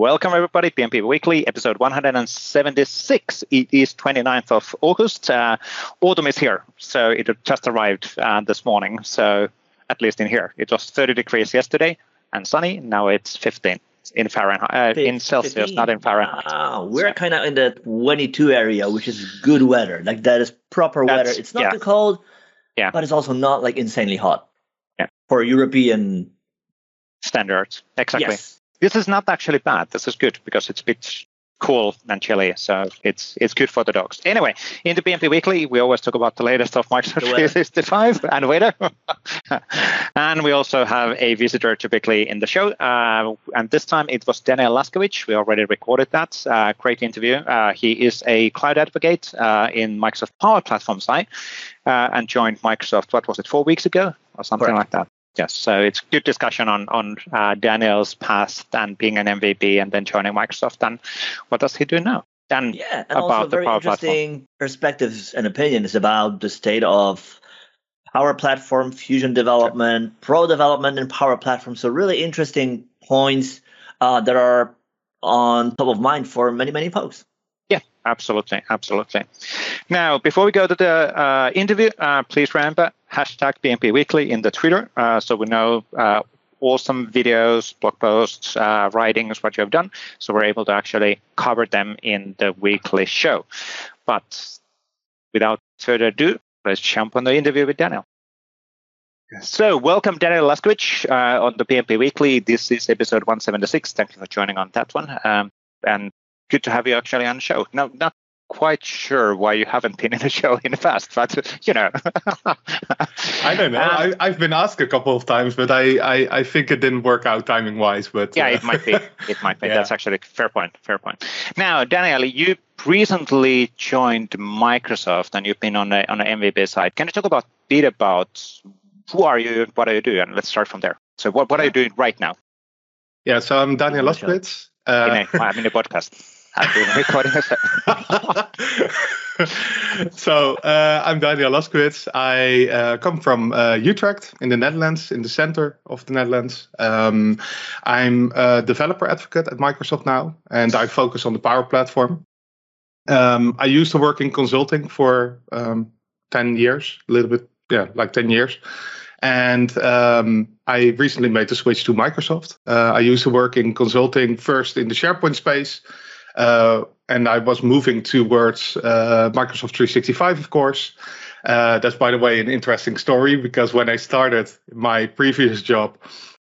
Welcome, everybody. PnP Weekly, episode 176. It is 29th of August. Uh, autumn is here, so it just arrived uh, this morning. So, at least in here, it was 30 degrees yesterday and sunny. Now it's 15 in Fahrenheit, uh, in Celsius, 15. not in Fahrenheit. Wow, we're so. kind of in the 22 area, which is good weather. Like that is proper That's, weather. It's not yeah. too cold, yeah, but it's also not like insanely hot. Yeah, for European standards, exactly. Yes. This is not actually bad. This is good because it's a bit cool and chilly. So it's it's good for the dogs. Anyway, in the PnP Weekly, we always talk about the latest of Microsoft 365 and weather. and we also have a visitor typically in the show. Uh, and this time it was Daniel Laskewitz. We already recorded that. Uh, great interview. Uh, he is a cloud advocate uh, in Microsoft Power Platform side uh, and joined Microsoft, what was it, four weeks ago or something Correct. like that. Yes, so it's good discussion on on uh, Daniel's past and being an MVP and then joining Microsoft and what does he do now? And yeah, and about also very interesting platform. perspectives and opinions about the state of Power Platform, Fusion development, sure. Pro development, and Power Platform. So really interesting points uh, that are on top of mind for many many folks. Absolutely, absolutely. Now, before we go to the uh, interview, uh, please remember hashtag PnP Weekly in the Twitter, uh, so we know uh, awesome videos, blog posts, uh, writings, what you have done, so we're able to actually cover them in the weekly show. But without further ado, let's jump on the interview with Daniel. So, welcome, Daniel Laskewitz, uh, on the PnP Weekly. This is episode 176. Thank you for joining on that one. Um, and good to have you actually on the show. No, not quite sure why you haven't been in the show in the past, but you know. I don't know. Um, I, have been asked a couple of times, but I, I, I think it didn't work out timing wise. But yeah, uh, it might be. It might be. yeah. That's actually a fair point. Fair point. Now, Daniel, you recently joined Microsoft, and you've been on the on the MVP side. Can you talk about a bit about who are you, and what do you do, and let's start from there. So, what what are you doing right now? Yeah, so I'm Daniel Laskewitz. Uh, I'm in the podcast. So uh, I'm Daniel Laskewitz. I uh, come from uh, Utrecht in the Netherlands, in the center of the Netherlands. Um, I'm a developer advocate at Microsoft now, and I focus on the Power Platform. Um, I used to work in consulting for um, 10 years, a little bit, yeah, like 10 years. And um, I recently made the switch to Microsoft. Uh, I used to work in consulting first in the SharePoint space uh, and I was moving towards uh, Microsoft 365, of course. Uh, that's, by the way, an interesting story because when I started my previous job,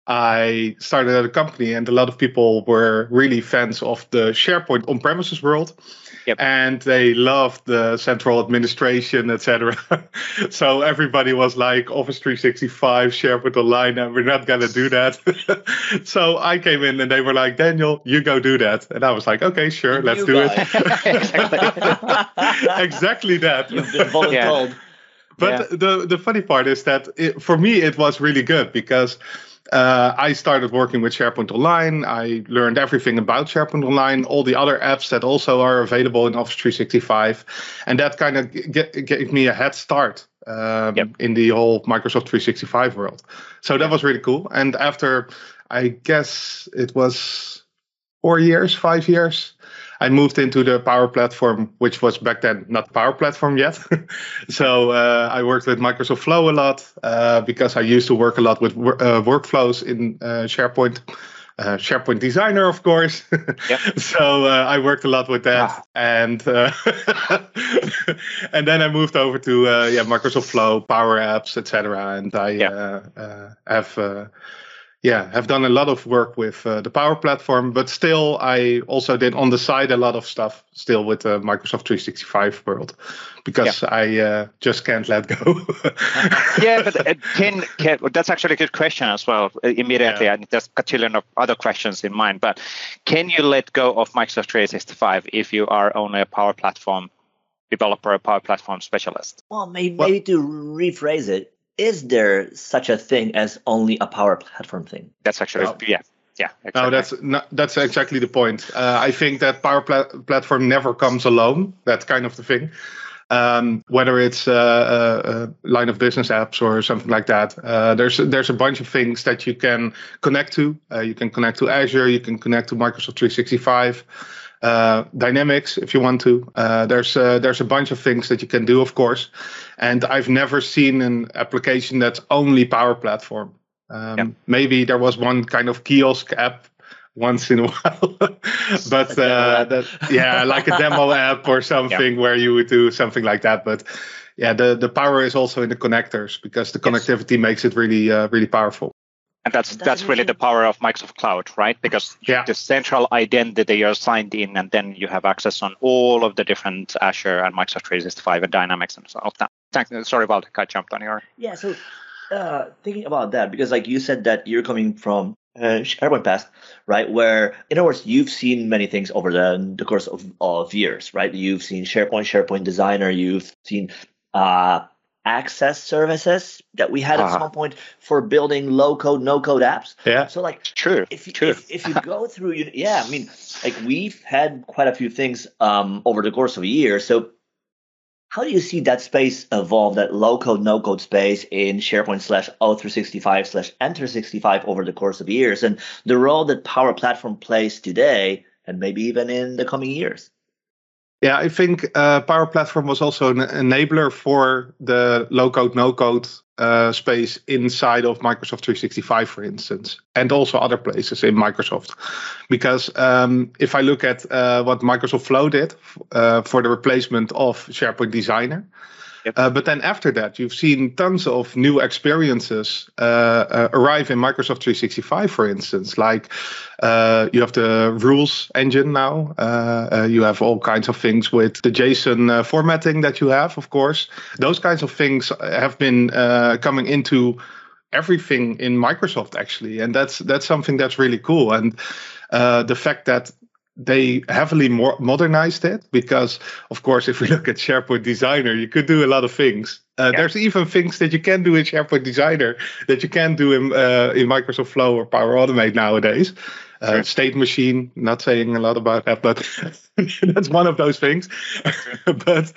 I started at a company, and a lot of people were really fans of the SharePoint on premises world. Yep. And they loved the central administration, etc. so everybody was like Office 365, SharePoint Online, and we're not gonna do that. so I came in and they were like, Daniel, you go do that. And I was like, okay, sure, let's do it. exactly that. You've been voluntold. But yeah. the the funny part is that it, for me it was really good because uh, I started working with SharePoint Online. I learned everything about SharePoint Online, all the other apps that also are available in Office 365, and that kind of g- gave me a head start um, yep. in the whole Microsoft 365 world. So that was really cool. And after, I guess it was four years, five years, I moved into the Power Platform, which was back then not Power Platform yet. so uh, I worked with Microsoft Flow a lot uh, because I used to work a lot with uh, workflows in uh, SharePoint. Uh, SharePoint Designer, of course. Yep. so uh, I worked a lot with that, ah. and and then I moved over to yeah Microsoft Flow, Power Apps, etc. And I have yeah, have done a lot of work with uh, the Power Platform, but still, I also did on the side a lot of stuff still with the Microsoft 365 world because yeah. I uh, just can't let go. yeah, but uh, can, can, that's actually a good question as well. Uh, immediately, yeah. and there's a trillion of other questions in mind. But can you let go of Microsoft 365 if you are only a Power Platform developer, a Power Platform specialist? Well, maybe, well, maybe to rephrase it, is there such a thing as only a power platform thing? That's actually no. yeah. Yeah, exactly. no, that's not, that's exactly the point. Uh, I think that Power Pla- Platform never comes alone. That's kind of the thing. Um, whether it's uh, uh, uh, line of business apps or something like that, uh, there's there's a bunch of things that you can connect to. Uh, you can connect to Azure, you can connect to Microsoft 365, uh, Dynamics if you want to. Uh, there's there's a bunch of things that you can do, of course. And I've never seen an application that's only Power Platform. Um, yep. Maybe there was one kind of kiosk app once in a while. but uh, that, yeah, like a demo app or something yeah. where you would do something like that. But yeah, the, the power is also in the connectors because the connectivity yes. makes it really uh, really powerful. And that's that's, that's really the power of Microsoft Cloud, right? Because yeah. the central identity you're signed in, and then you have access on all of the different Azure and Microsoft 365 and Dynamics and so on. Thanks. Sorry about I jumped on your. Yeah. So uh, thinking about that, because like you said that you're coming from uh, SharePoint past, right? Where, in other words, you've seen many things over the, the course of, of years, right? You've seen SharePoint, SharePoint Designer, you've seen uh, access services that we had uh-huh. at some point for building low code, no code apps. Yeah. So, like, true. If, true. if, if you go through, you, yeah, I mean, like, we've had quite a few things um, over the course of a year. So, how do you see that space evolve, that low code, no code space in SharePoint slash O365 slash M365 over the course of years and the role that Power Platform plays today and maybe even in the coming years? Yeah, I think uh, Power Platform was also an enabler for the low code, no code uh, space inside of Microsoft 365, for instance, and also other places in Microsoft. Because um, if I look at uh, what Microsoft Flow did uh, for the replacement of SharePoint Designer, Yep. Uh, but then after that, you've seen tons of new experiences uh, uh, arrive in Microsoft 365, for instance. Like uh, you have the rules engine now. Uh, uh, you have all kinds of things with the JSON formatting that you have, of course. Those kinds of things have been coming into everything in Microsoft actually, and that's that's something that's really cool. And the fact that they heavily more modernized it because, of course, if we look at SharePoint Designer, you could do a lot of things. Uh, yeah. There's even things that you can do in SharePoint Designer that you can do in uh, in Microsoft Flow or Power Automate nowadays. Uh, sure. State machine, not saying a lot about that, but that's one of those things. but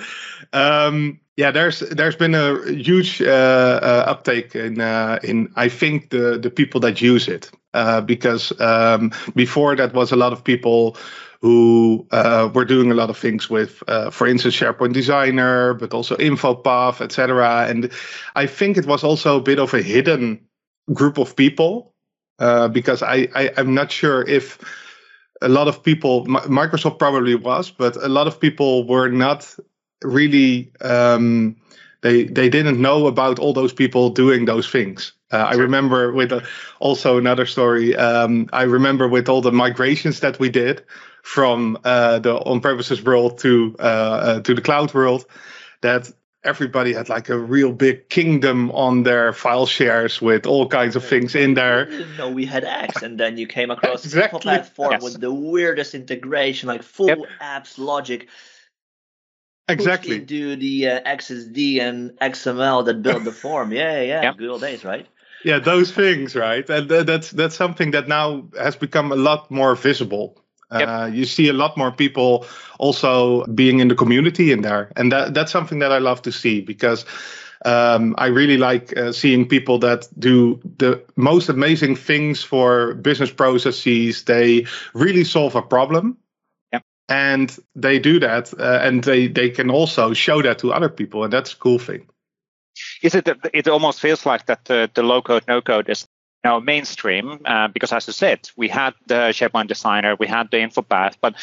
um, yeah, there's there's been a huge uh, uh, uptake in uh, in I think the the people that use it uh, because um, before that was a lot of people who uh, were doing a lot of things with, uh, for instance, SharePoint Designer, but also InfoPath, etc. And I think it was also a bit of a hidden group of people because I, I I'm not sure if a lot of people microsoft probably was but a lot of people were not really um, they they didn't know about all those people doing those things. Uh, I remember with uh, also another story. Um, I remember with all the migrations that we did from uh, the on-premises world to uh, uh, to the cloud world, that everybody had like a real big kingdom on their file shares with all kinds of things in there. No, we had X, and then you came across exactly. a platform yes. with the weirdest integration, like full yep. apps logic exactly do the uh, XSD and XML that build the form. Yeah, yeah, yeah. good old days, right? Yeah, those things, right? And th- that's that's something that now has become a lot more visible. Yep. Uh, you see a lot more people also being in the community in there, and that that's something that I love to see because um, I really like uh, seeing people that do the most amazing things for business processes. They really solve a problem and they do that uh, and they they can also show that to other people and that's a cool thing is it it almost feels like that the, the low code no code is now mainstream uh, because as you said we had the sharepoint designer we had the infopath but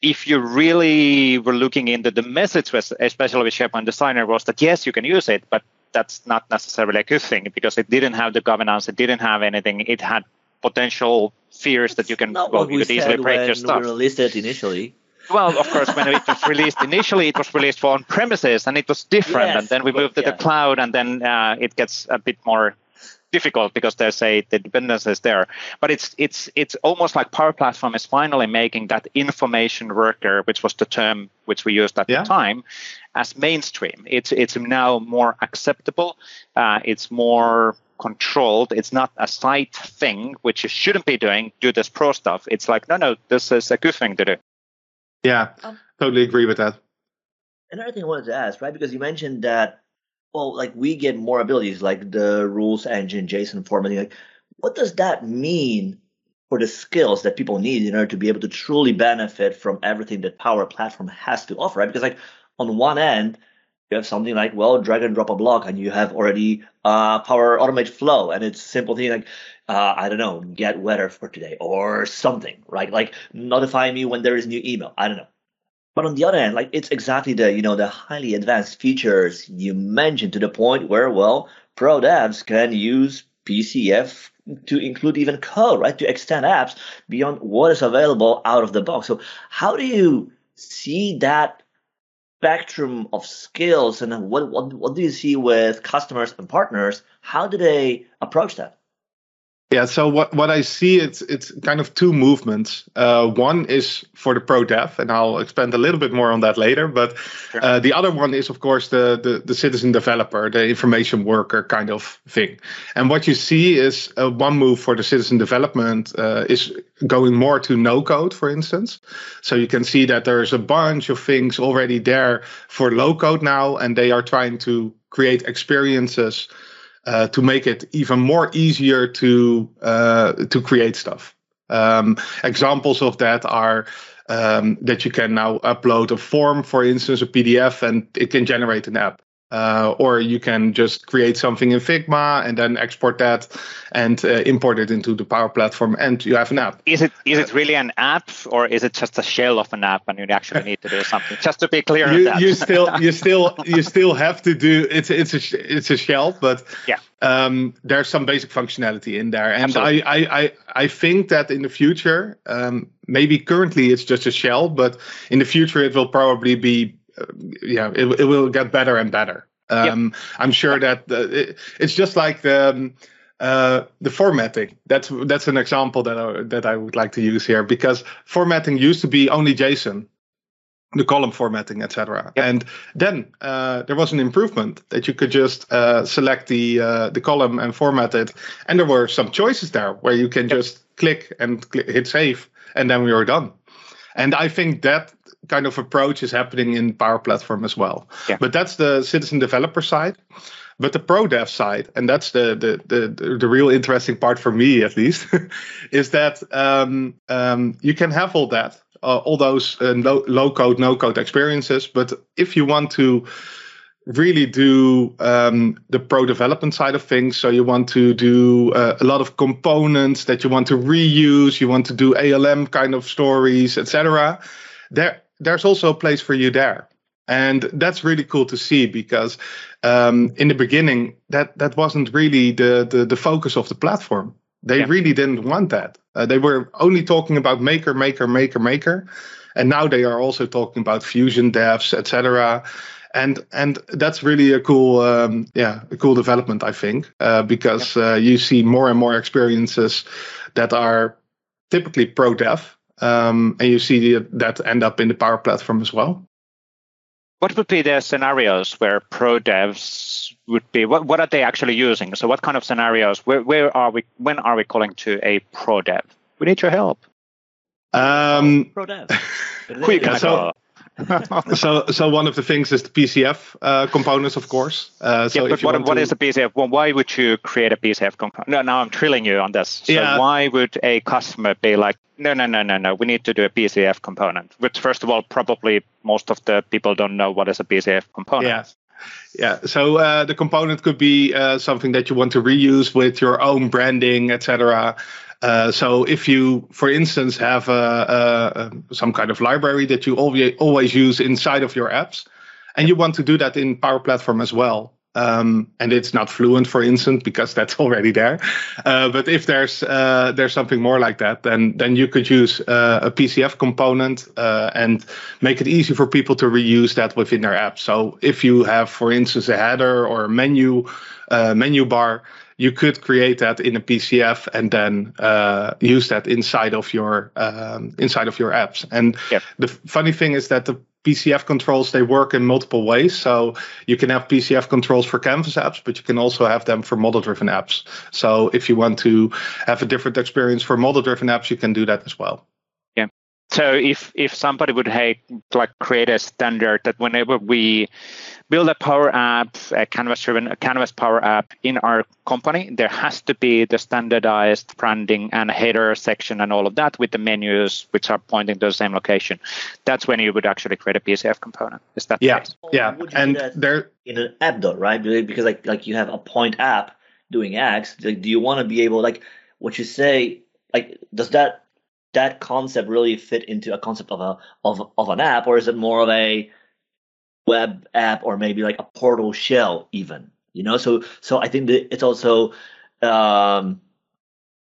if you really were looking into the message especially with sharepoint designer was that yes you can use it but that's not necessarily a good thing because it didn't have the governance it didn't have anything it had potential fears that you can well, you could easily break your stuff. We released it initially. Well, of course, when it was released initially, it was released for on premises and it was different. Yes, and then we moved to yeah. the cloud, and then uh, it gets a bit more difficult because there's a the dependencies there. But it's it's it's almost like Power Platform is finally making that information worker, which was the term which we used at yeah. the time, as mainstream. It's it's now more acceptable. Uh, it's more controlled. It's not a side thing, which you shouldn't be doing, do this pro stuff. It's like, no, no, this is a good thing to do. Yeah, um, totally agree with that. Another thing I wanted to ask, right? Because you mentioned that, well, like we get more abilities, like the rules engine, JSON formatting. Like, what does that mean for the skills that people need in order to be able to truly benefit from everything that Power Platform has to offer, right? Because like on one end, you have something like, well, drag and drop a block, and you have already uh, Power Automate Flow, and it's simple thing like, uh, I don't know, get weather for today or something, right? Like notify me when there is new email. I don't know. But on the other hand, like it's exactly the you know the highly advanced features you mentioned to the point where well, pro devs can use PCF to include even code, right? To extend apps beyond what is available out of the box. So how do you see that spectrum of skills and what, what, what do you see with customers and partners? How do they approach that? Yeah, so what, what I see it's it's kind of two movements. Uh, one is for the pro dev, and I'll expand a little bit more on that later. But sure. uh, the other one is, of course, the, the the citizen developer, the information worker kind of thing. And what you see is uh, one move for the citizen development uh, is going more to no code, for instance. So you can see that there's a bunch of things already there for low code now, and they are trying to create experiences uh, to make it even more easier to uh, to create stuff. Um, examples of that are um, that you can now upload a form, for instance, a PDF, and it can generate an app. Uh, or you can just create something in Figma and then export that and uh, import it into the Power Platform, and you have an app. Is it is it really an app, or is it just a shell of an app, and you actually need to do something? Just to be clear, you, you still you still you still have to do it's it's a it's a shell, but yeah, um, there's some basic functionality in there, and I, I I I think that in the future, um, maybe currently it's just a shell, but in the future it will probably be yeah, it, it will get better and better. Um, yep. I'm sure that uh, it, it's just like the um, uh, the formatting. That's that's an example that I, that I would like to use here because formatting used to be only JSON, the column formatting, etc. Yep. And then uh, there was an improvement that you could just uh, select the uh, the column and format it, and there were some choices there where you can yep. just click and hit save, and then we were done. And I think that kind of approach is happening in Power Platform as well. Yeah. But that's the citizen developer side. But the pro dev side, and that's the the the, the real interesting part for me at least, is that um, um, you can have all that, uh, all those uh, no, low code, no code experiences. But if you want to really do um, the pro development side of things. So you want to do uh, a lot of components that you want to reuse. You want to do ALM kind of stories, etc. There, there's also a place for you there. And that's really cool to see because um, in the beginning, that, that wasn't really the, the, the focus of the platform. They yeah. really didn't want that. Uh, they were only talking about maker, maker, maker, maker. And now they are also talking about fusion devs, etc. And and that's really a cool, um, yeah, a cool development, I think, uh, because uh, you see more and more experiences that are typically pro dev, um, and you see that end up in the Power Platform as well. What would be the scenarios where pro devs would be? What, what are they actually using? So, what kind of scenarios? Where, where are we? When are we calling to a pro dev? We need your help. Um, pro dev. Quick, so, so, so one of the things is the PCF uh, components, of course. Uh, so yeah, but what, what to... is the PCF? Well, why would you create a PCF component? No, now I'm trilling you on this. So yeah. why would a customer be like, no, no, no, no, no, we need to do a PCF component? Which, first of all, probably most of the people don't know what is a PCF component. Yeah. Yeah, so uh, the component could be uh, something that you want to reuse with your own branding, etc. Uh, so if you, for instance, have a, a, some kind of library that you always always use inside of your apps, and you want to do that in Power Platform as well, um, and it's not fluent, for instance, because that's already there. Uh, but if there's uh, there's something more like that, then then you could use uh, a PCF component uh, and make it easy for people to reuse that within their app. So if you have, for instance, a header or a menu uh, menu bar you could create that in a PCF and then uh, use that inside of your um, inside of your apps. And yep. the funny thing is that the PCF controls they work in multiple ways. So you can have PCF controls for Canvas apps, but you can also have them for model-driven apps. So if you want to have a different experience for model-driven apps, you can do that as well. Yeah. so if if somebody would hey, like create a standard that whenever we build a power app, a canvas driven a canvas power app in our company, there has to be the standardized branding and header section and all of that with the menus which are pointing to the same location. That's when you would actually create a PCF component. Is that yeah, yeah? And there in an app though, right? Because like like you have a point app doing X. Like, do you want to be able like what you say? Like, does that that concept really fit into a concept of a of of an app, or is it more of a web app or maybe like a portal shell even? You know, so so I think that it's also um,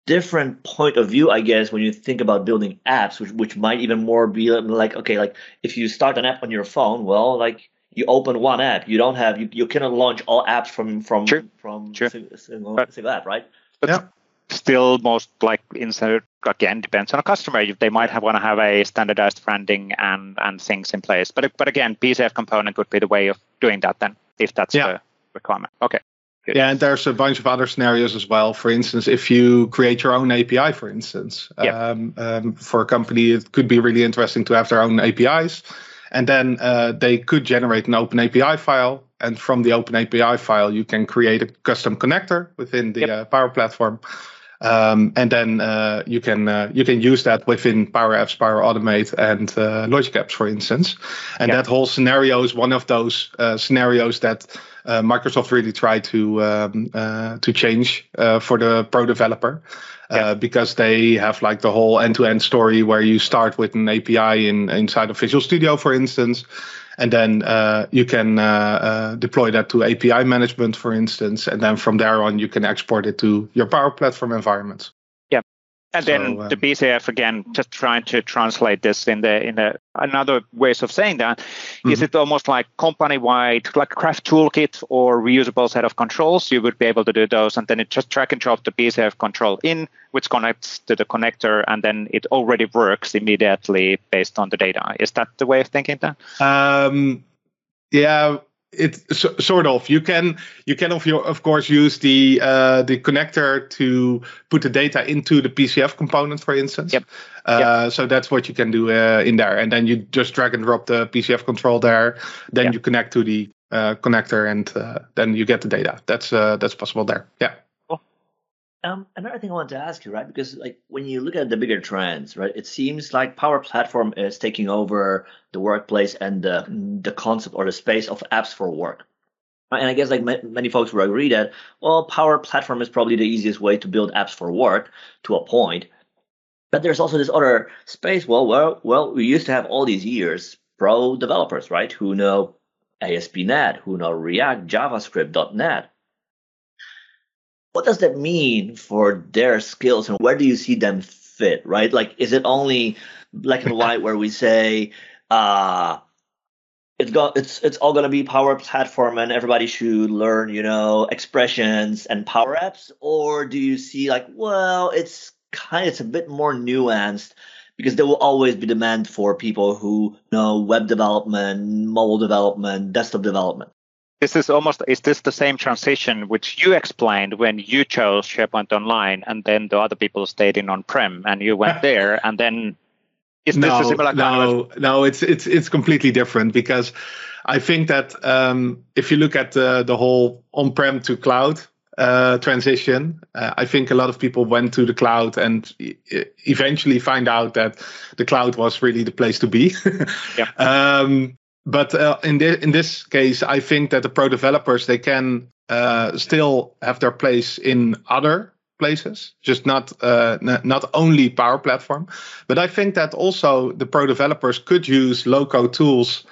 different point of view, I guess, when you think about building apps, which which might even more be like okay, like if you start an app on your phone, well, like you open one app, you don't have you, you cannot launch all apps from from sure. from sure. Single, single, single app, right? But yeah still most like insert again depends on a customer they might have want to have a standardized branding and and things in place but but again pcf component would be the way of doing that then if that's yeah. the requirement okay Good. Yeah, and there's a bunch of other scenarios as well. For instance, if you create your own API, for instance, yep. um, um, for a company, it could be really interesting to have their own APIs. And then uh, they could generate an open API file. And from the open API file, you can create a custom connector within the yep. uh, Power Platform. Um, and then uh, you can uh, you can use that within Power Apps, Power Automate, and uh, Logic Apps, for instance. And yeah. that whole scenario is one of those uh, scenarios that uh, Microsoft really tried to um, uh, to change for the pro developer. Yeah. because they have like the whole end-to-end story where you start with an API in inside of Visual Studio, for instance, and then uh, you can uh, uh, deploy that to API management, for instance, and then from there on you can export it to your Power Platform environment. And so, then the PCF again, just trying to translate this in the in the another ways of saying that mm-hmm. is it almost like company-wide, like craft toolkit or reusable set of controls? You would be able to do those, and then it just drag and drop the PCF control in, which connects to the connector, and then it already works immediately based on the data. Is that the way of thinking that? Um, yeah, it's so, sort of you can you can of your of course use the uh, the connector to put the data into the PCF component, for instance. Yep. Uh, yep. So that's what you can do uh, in there, and then you just drag and drop the PCF control there. Then yep. you connect to the uh, connector, and uh, then you get the data. That's uh, that's possible there. Yeah. Um, another thing I wanted to ask you, right? Because like when you look at the bigger trends, right, it seems like Power Platform is taking over the workplace and the the concept or the space of apps for work. And I guess like many folks will agree that well, Power Platform is probably the easiest way to build apps for work to a point. But there's also this other space. Well, well, well, we used to have all these years pro developers, right, who know ASP.NET, who know React, JavaScript, .NET what does that mean for their skills and where do you see them fit right? Like is it only black and white where we say uh it's got it's it's all going to be power platform and everybody should learn you know expressions and power apps or do you see like well it's kind of it's a bit more nuanced because there will always be demand for people who know web development mobile development desktop development this is almost is this the same transition which you explained when you chose SharePoint Online and then the other people stayed in on-prem and you went there and then is no, this a similar no, of... no, it's it's it's completely different because I think that um, if you look at the the whole on-prem to cloud uh, transition, uh, I think a lot of people went to the cloud and eventually find out that the cloud was really the place to be. yeah. Um, but uh, in this in this case, I think that the pro developers they can uh, still have their place in other places, just not uh, n- not only Power Platform. But I think that also the pro developers could use low code tools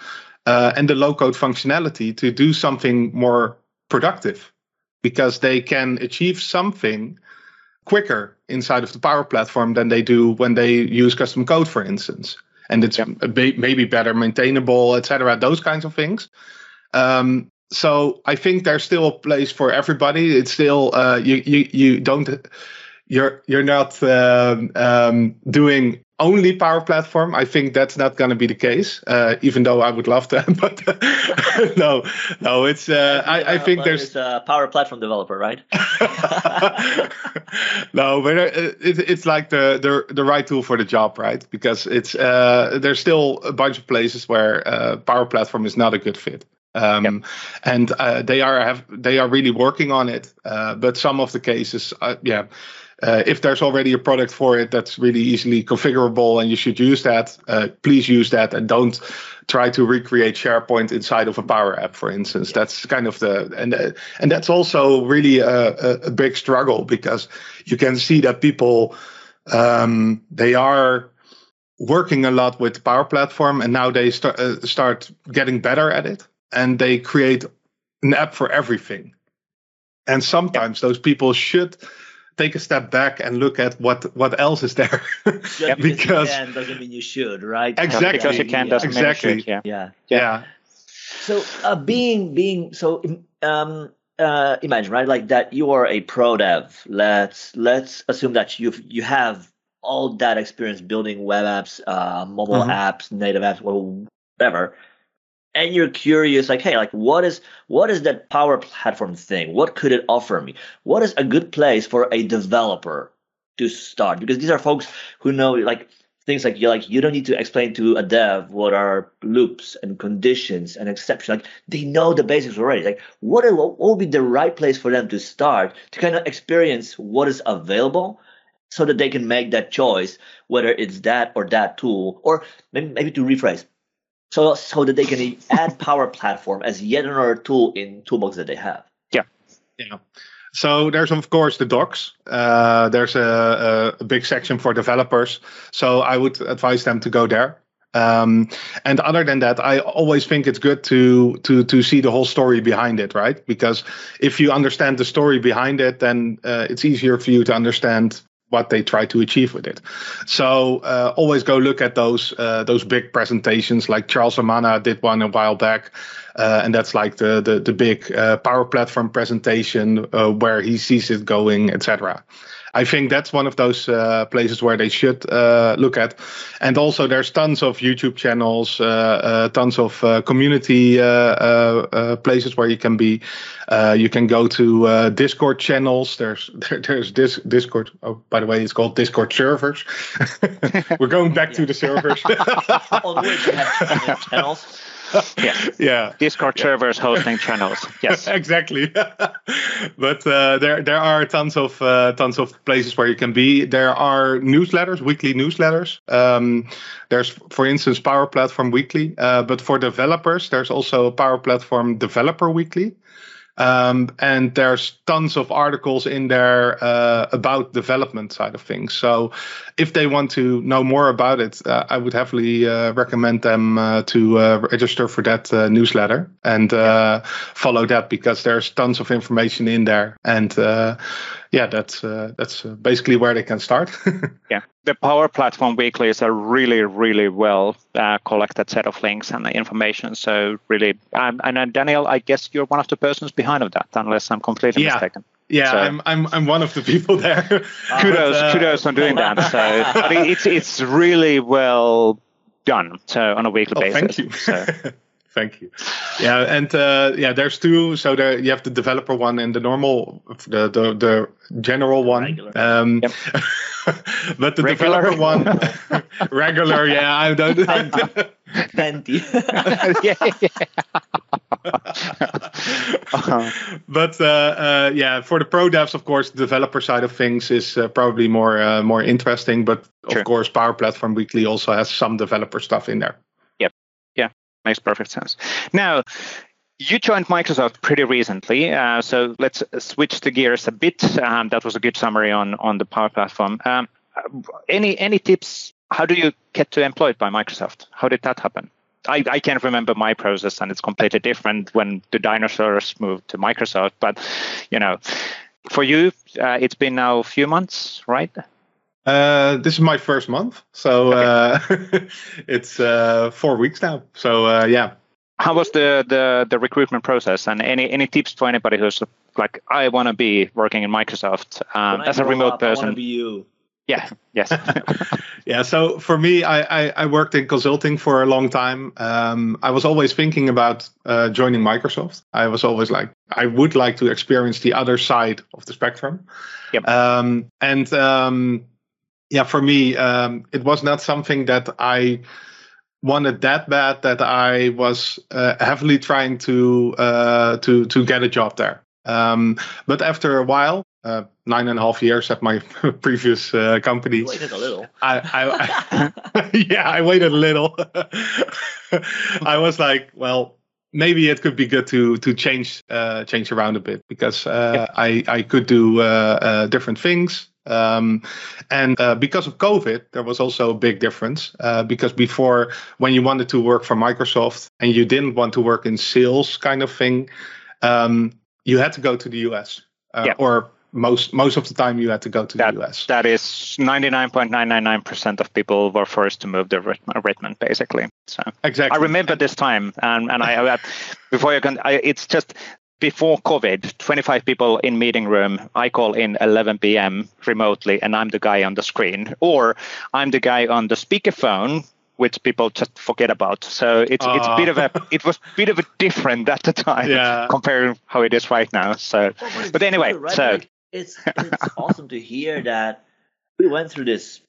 uh, and the low code functionality to do something more productive, because they can achieve something quicker inside of the Power Platform than they do when they use custom code, for instance and it's maybe better maintainable, etc. Those kinds of things. Um, so I think there's still a place for everybody. It's still uh, you you you don't you're you're not um, um, doing only Power Platform. I think that's not going to be the case, uh, even though I would love to. But no, no, it's. Uh, I, I think there's a Power Platform developer, right? no, but uh, it, it's like the, the the right tool for the job, right? Because it's uh, there's still a bunch of places where uh, Power Platform is not a good fit. Um, yep. and uh, they are have they are really working on it. Uh, but some of the cases, uh, yeah, uh, if there's already a product for it that's really easily configurable and you should use that, uh, please use that and don't try to recreate SharePoint inside of a Power App, for instance. That's kind of the and uh, and that's also really a, a, big struggle because you can see that people um, they are working a lot with Power Platform and now they start uh, start getting better at it and they create an app for everything. And sometimes those people should take a step back and look at what what else is there. because, because you can doesn't mean you should, right? Exactly. Because you can doesn't exactly. mean you should. Yeah. Yeah. yeah. yeah. So uh, being being so um uh imagine right like that you are a pro dev. Let's let's assume that you you have all that experience building web apps, uh, mobile mm-hmm. apps, native apps, whatever and you're curious like hey like what is what is that power platform thing? What could it offer me? What is a good place for a developer to start? Because these are folks who know like things like you like you don't need to explain to a dev what are loops and conditions and exceptions like they know the basics already. Like what, what would be the right place for them to start to kind of experience what is available so that they can make that choice whether it's that or that tool or maybe, maybe to rephrase so so that they can add Power Platform as yet another tool in toolbox that they have. Yeah, yeah. So there's of course the docs. Uh, there's a, a, big section for developers. So I would advise them to go there. Um, and other than that, I always think it's good to to to see the whole story behind it, right? Because if you understand the story behind it, then uh, it's easier for you to understand what they try to achieve with it. So uh, always go look at those uh, those big presentations. Like Charles Lamanna did one a while back, uh, and that's like the the, the big uh, Power Platform presentation uh, where he sees it going, etc. I think that's one of those uh, places where they should uh, look at. And also, there's tons of YouTube channels, uh, uh tons of uh, community uh, places where you can be. you can go to Discord channels. There's there, there's this Discord. Oh, by the way, it's called Discord servers. We're going back to the servers. On which you have channels. yeah. yeah. Discord yeah. servers hosting channels. Yes. exactly. but uh, there there are tons of uh, tons of places where you can be. There are newsletters, weekly newsletters. Um, there's, for instance, Power Platform Weekly. Uh, but for developers, there's also Power Platform Developer Weekly. Um, and there's tons of articles in there uh, about development side of things. So if they want to know more about it, uh, I would heavily uh, recommend them uh, to uh, register for that uh, newsletter and follow that because there's tons of information in there. And yeah, that's that's basically where they can start. yeah, the Power Platform Weekly is a really, really well collected set of links and information. So really, um, and Daniel, I guess you're one of the persons behind of that, unless I'm completely yeah. mistaken. Yeah, so, I'm I'm I'm one of the people there. kudos, but, uh, kudos on doing that. So it's it's really well done. So on a weekly oh, basis. Thank you. So. thank you. Yeah, and uh, yeah, there's two. So there you have the developer one and the normal, the the, the general one. Um, yep. but the regular. developer one, regular. Yeah, I don't. Plenty. yeah. yeah. Uh-huh. But uh, uh, yeah, for the pro devs, of course, the developer side of things is uh, probably more uh, more interesting. But of course, Power Platform Weekly also has some developer stuff in there. Yep. Yeah, makes perfect sense. Now, you joined Microsoft pretty recently, uh, so let's switch the gears a bit. Um, that was a good summary on on the Power Platform. Um, any any tips? How do you get to employed by Microsoft? How did that happen? I, I can't remember my process, and it's completely different when the dinosaurs moved to Microsoft. But you know, for you, uh, it's been now a few months, right? Uh, this is my first month, so okay. uh, it's uh, four weeks now. So uh, yeah. How was the, the the recruitment process, and any any tips for anybody who's like I want to be working in Microsoft um, as a remote up, person. I be you. Yeah. Yes. yeah. So for me, I, I, I worked in consulting for a long time. Um, I was always thinking about uh, joining Microsoft. I was always like, I would like to experience the other side of the spectrum. Yep. Um, and um, yeah, for me, um, it was not something that I wanted that bad that I was uh, heavily trying to uh, to to get a job there. Um, but after a while, uh, nine and a half years at my previous uh, company. You waited a little. I, I, I yeah, I waited a little. I was like, well, maybe it could be good to to change uh, change around a bit because uh, yep. I I could do uh, uh, different things. Um, and uh, because of COVID, there was also a big difference. Uh, because before, when you wanted to work for Microsoft and you didn't want to work in sales kind of thing, um, you had to go to the US yep. or most most of the time you had to go to that, the US. That is 99.999% of people were forced to move to Redmond, basically. So exactly. I remember this time, and and I before you can, I, it's just before COVID, 25 people in meeting room. I call in 11 p.m. remotely, and I'm the guy on the screen, or I'm the guy on the speakerphone which people just forget about. So it's uh. it's a bit of a it was a bit of a different at the time yeah. compared how it is right now. So, but anyway, right? so like, it's it's awesome to hear that we went through this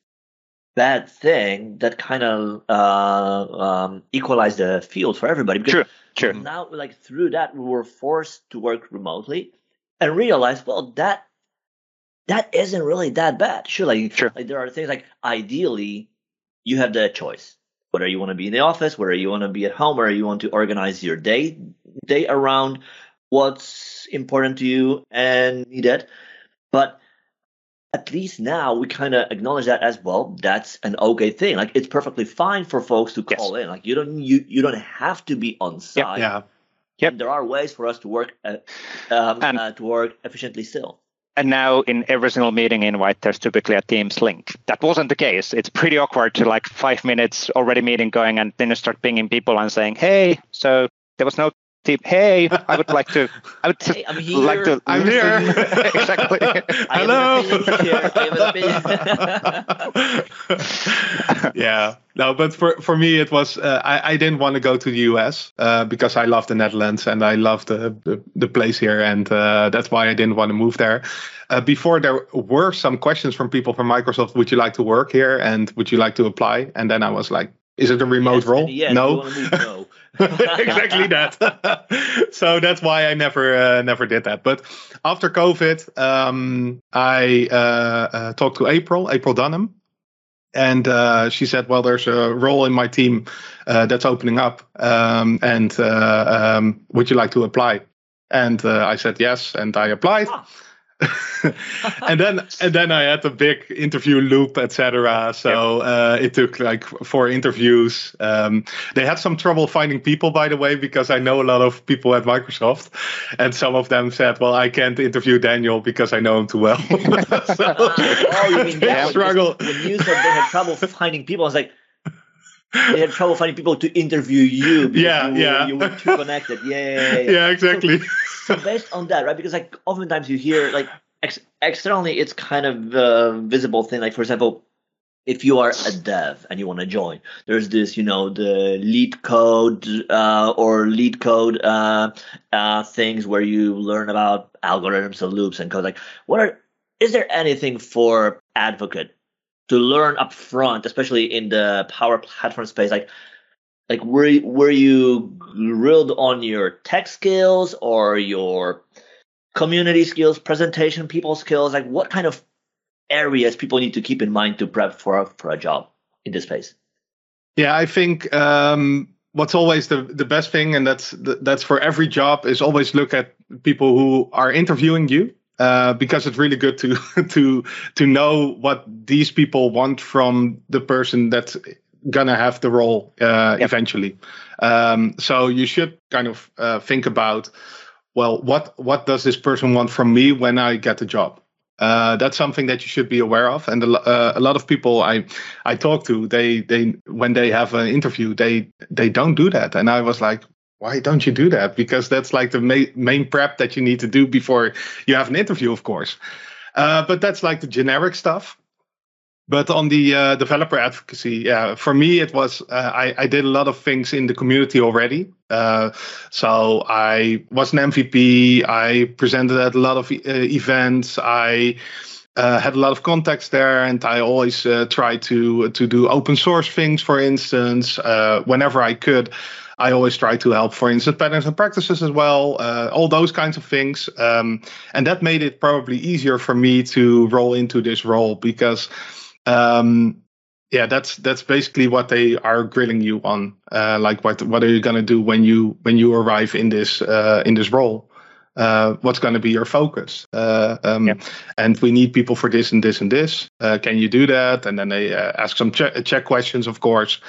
bad thing that kind of uh, um, equalized the field for everybody. Because true, true. Now, like through that, we were forced to work remotely and realize, well, that that isn't really that bad. Sure, like, sure. like there are things like ideally you have the choice whether you want to be in the office, whether you want to be at home, or you want to organize your day day around what's important to you and needed. But at least now we kind of acknowledge that as well. That's an okay thing. Like it's perfectly fine for folks to call yes. in. Like you don't you you don't have to be on site. Yep. Yeah. Yep. There are ways for us to work uh, um, and, uh, to work efficiently still. And now in every single meeting invite, there's typically a Teams link. That wasn't the case. It's pretty awkward to like five minutes already meeting going and then you start pinging people and saying, hey, so there was no tip. Hey, I would like to. I would hey, I'm here. like to. I'm here. exactly. Hello. yeah. No, but for for me it was uh, I I didn't want to go to the US uh, because I love the Netherlands and I love the the, the place here and uh, that's why I didn't want to move there. Uh, before there were some questions from people from Microsoft. Would you like to work here and would you like to apply? And then I was like, is it a remote yes, role? Yes, no. exactly that. so that's why I never uh, never did that. But after COVID, um, I uh, uh, talked to April, April Dunham, and uh, she said, "Well, there's a role in my team uh, that's opening up, um, and uh, um, would you like to apply?" And I said yes, and I applied. Ah. And then and then I had a big interview loop, etc. So uh, it took like four interviews. Um, they had some trouble finding people, by the way, because I know a lot of people at Microsoft, and some of them said, "Well, I can't interview Daniel because I know him too well." so, oh, you mean that? Struggle. When you said they had trouble finding people, I was like, they had trouble finding people to interview you. Yeah, you, yeah. You were too connected. Yeah, yeah, yeah. yeah exactly. So, so, based on that, right? Because like oftentimes you hear like ex- externally, it's kind of a visible thing. Like for example, if you are a dev and you want to join, there's this, you know, the LeetCode uh, or LeetCode uh, uh, things where you learn about algorithms and loops and code. Like, what are is there anything for advocate to learn up front, especially in the power platform space? Like, like were were you grilled on your tech skills or your community skills, presentation, people skills? Like, what kind of areas people need to keep in mind to prep for for a job in this space? Yeah, I think um, what's always the the best thing, and that's that's for every job, is always look at people who are interviewing you uh, because it's really good to to to know what these people want from the person that's gonna have the role uh, yep. eventually. Um, so you should kind of uh, think about, well, what what does this person want from me when I get the job? Uh, that's something that you should be aware of. And a, uh, a lot of people I I talk to, they they when they have an interview, they they don't do that. And I was like, why don't you do that? Because that's like the ma- main prep that you need to do before you have an interview, of course. Uh, but that's like the generic stuff. But on the uh, developer advocacy, yeah, for me it was uh, I, I did a lot of things in the community already. Uh, so I was an MVP. I presented at a lot of uh, events. I uh, had a lot of contacts there, and I always uh, tried to to do open source things. For instance, whenever I could, I always try to help, for instance, patterns and practices as well, uh, all those kinds of things. Um, and that made it probably easier for me to roll into this role because um, yeah, that's that's basically what they are grilling you on. Uh, like what what are you gonna do when you when you arrive in this uh, in this role? Uh, what's going to be your focus? Uh, um, yeah. And we need people for this and this and this. Uh, can you do that? And then they uh, ask some check, check questions, of course.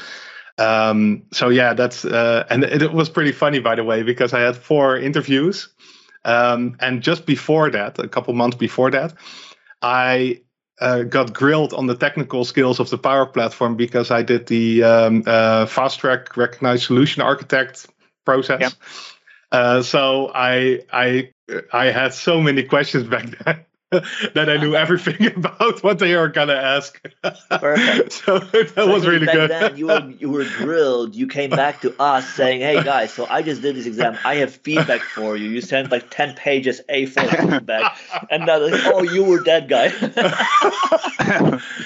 Um, so yeah, that's and it, it, was pretty funny, by the way, because I had four interviews, um, and just before that, a couple months before that, I uh, got grilled on the technical skills of the Power Platform because I did the um, uh, fast track recognized solution architect process. Yep. Uh, so I I I had so many questions back then. that I knew everything about what they are gonna ask. Perfect. so that so was really good. Then you were you were grilled. You came back to us saying, "Hey guys, so I just did this exam. I have feedback for you." You sent like ten pages A4 feedback, and now like, "Oh, you were that guy."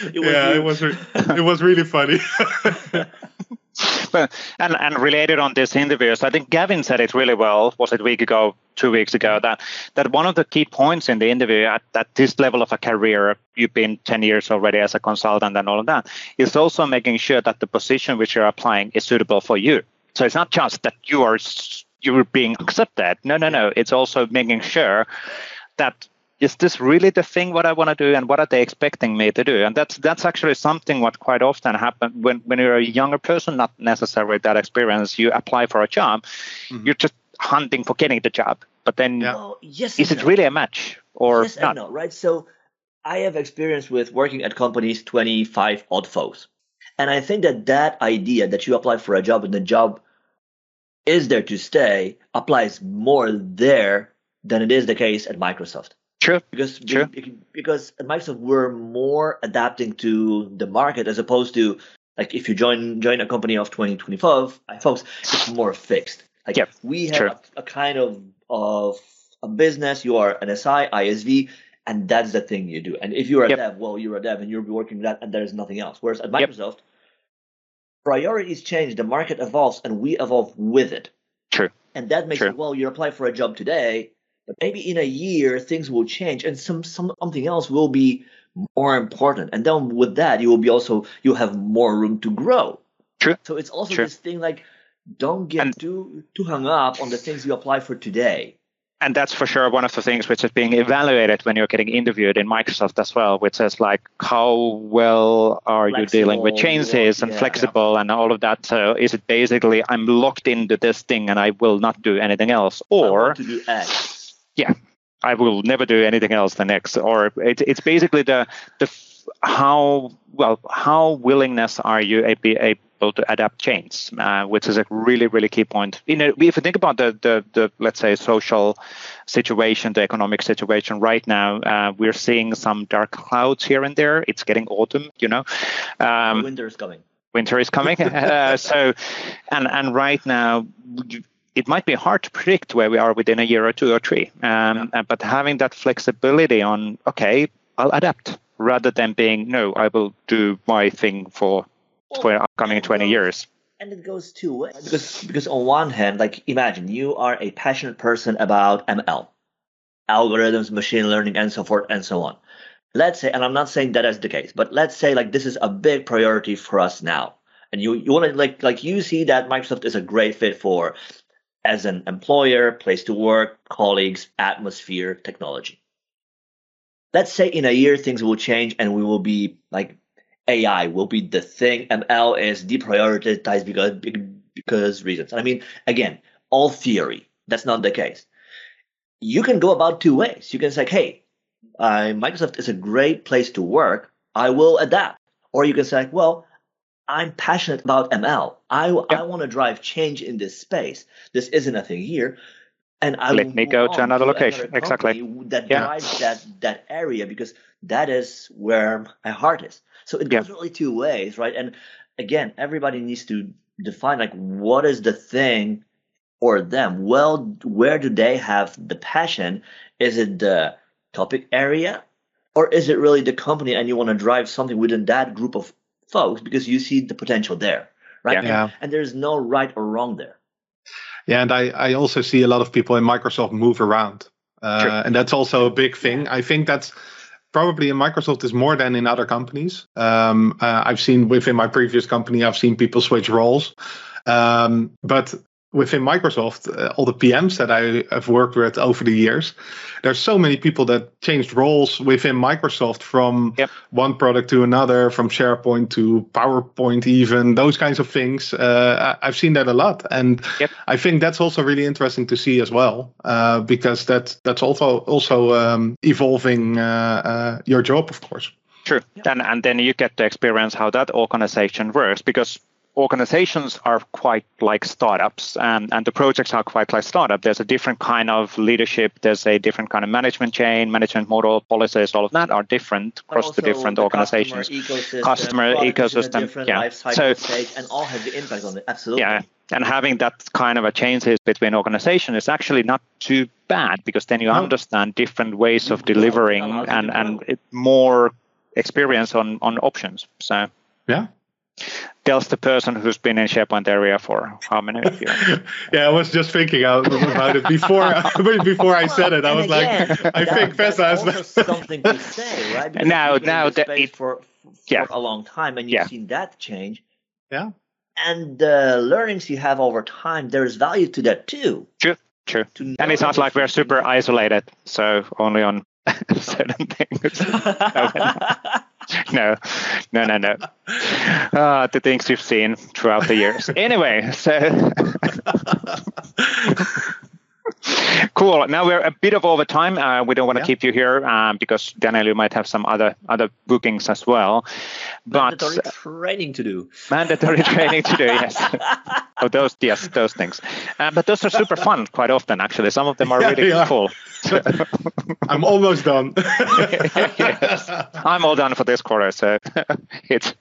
it yeah, you. it was re- it was really funny. But and and related on this interviews, I think Gavin said it really well. Was it a week ago, two weeks ago? That that one of the key points in the interview at, at this level of a career, you've been ten years already as a consultant and all of that, is also making sure that the position which you're applying is suitable for you. So it's not just that you are you're being accepted. No, no, no. It's also making sure that is this really the thing what I want to do and what are they expecting me to do? And that's that's actually something what quite often happens when, when you're a younger person, not necessarily that experience, you apply for a job, mm-hmm. you're just hunting for getting the job. But then yeah. well, yes is it no. really a match or yes not? no, right? So I have experience with working at companies 25 odd folks. And I think that that idea that you apply for a job and the job is there to stay applies more there than it is the case at Microsoft. True. Because True. because at Microsoft we're more adapting to the market as opposed to like if you join join a company of 2025 folks it's more fixed. Like yep. we have a, a, kind of of a business. You are an SI, ISV, and that's the thing you do. And if you're a yep. dev, well, you're a dev and you're working that, and there's nothing else. Whereas at Microsoft, yep. priorities change, the market evolves, and we evolve with it. True. And that makes True. it well. You apply for a job today, but maybe in a year things will change and some, some something else will be more important. And then with that you will be also you'll have more room to grow. True. So it's also True. this thing like don't get and, too too hung up on the things you apply for today. And that's for sure one of the things which is being evaluated when you're getting interviewed in Microsoft as well, which is like how well are flexible, you dealing with changes and yeah, flexible yeah. and all of that. So is it basically I'm locked into this thing and I will not do anything else, or to do X yeah, I will never do anything else than X. Or it, it's basically the the how well how willingness are you able to adapt change, uh, which is a really really key point. You know, if you think about the the, the let's say social situation, the economic situation right now, uh, we're seeing some dark clouds here and there. It's getting autumn, you know. Um, winter is coming. Winter is coming. uh, so, and and right now it might be hard to predict where we are within a year or two or three. Um, yeah. But having that flexibility on, okay, I'll adapt rather than being, no, I will do my thing for well, for upcoming 20 years. And it goes two ways. Because, because on one hand, like imagine you are a passionate person about ML, algorithms, machine learning, and so forth and so on. Let's say, and I'm not saying that is the case, but let's say like this is a big priority for us now and you you want to like like you see that Microsoft is a great fit for as an employer, place to work, colleagues, atmosphere, technology. Let's say in a year things will change and we will be like AI will be the thing. ML is deprioritized because because reasons. I mean, again, all theory. That's not the case. You can go about two ways. You can say, "Hey, uh, Microsoft is a great place to work. I will adapt." Or you can say, "Well, I'm passionate about ML. I, I want to drive change in this space. This isn't a thing here. And I let me go to another to location. Another exactly. That yeah. drives that that area because that is where my heart is. So it goes yeah. really two ways, right? And again, everybody needs to define like what is the thing or them. Well, where do they have the passion? Is it the topic area, or is it really the company and you want to drive something within that group of folks because you see the potential there, right? Yeah. And, and there's no right or wrong there. Yeah, and I, I also see a lot of people in Microsoft move around. Uh, and that's also a big thing. I think that's probably in Microsoft is more than in other companies. Um, uh, I've seen within my previous company, I've seen people switch roles. Um, but within Microsoft, uh, all the PMs that I have worked with over the years, there's so many people that changed roles within Microsoft from yep. one product to another, from SharePoint to PowerPoint, even those kinds of things. Uh, I've seen that a lot, and yep. I think that's also really interesting to see as well, uh, because that that's also also um, evolving uh, uh, your job, of course. True, yep. and and then you get to experience how that organization works because organizations are quite like startups and, and the projects are quite like startup. There's a different kind of leadership. There's a different kind of management chain management model policies all of that are different across the different the organizations. customer ecosystem, customer ecosystem yeah. so stage, and all have the impact on it. Absolutely. Yeah and having that kind of a changes between organizations is actually not too bad because then you no. understand different ways of delivering and and more experience on on options so. Yeah tells the person who's been in SharePoint area for how many years? yeah, I was just thinking about it before before I said it. I was again, like, I that, think Vesa has something to say, right? Because now, now that it, for, for yeah. a long time, and you've yeah. seen that change. Yeah. And the learnings you have over time, there's value to that too. True, true. And it's not like we're super isolated, so only on certain things. No, no, no, no. Uh, the things we've seen throughout the years. Anyway, so. cool. Now we're a bit of over time. Uh, we don't want to yeah. keep you here um, because Daniel, you might have some other other bookings as well. But mandatory training to do. Mandatory training to do. Yes. oh, those yes, those things. Uh, but those are super fun quite often. Actually, some of them are really yeah. cool. I'm almost done. yes, I'm all done for this quarter. So it's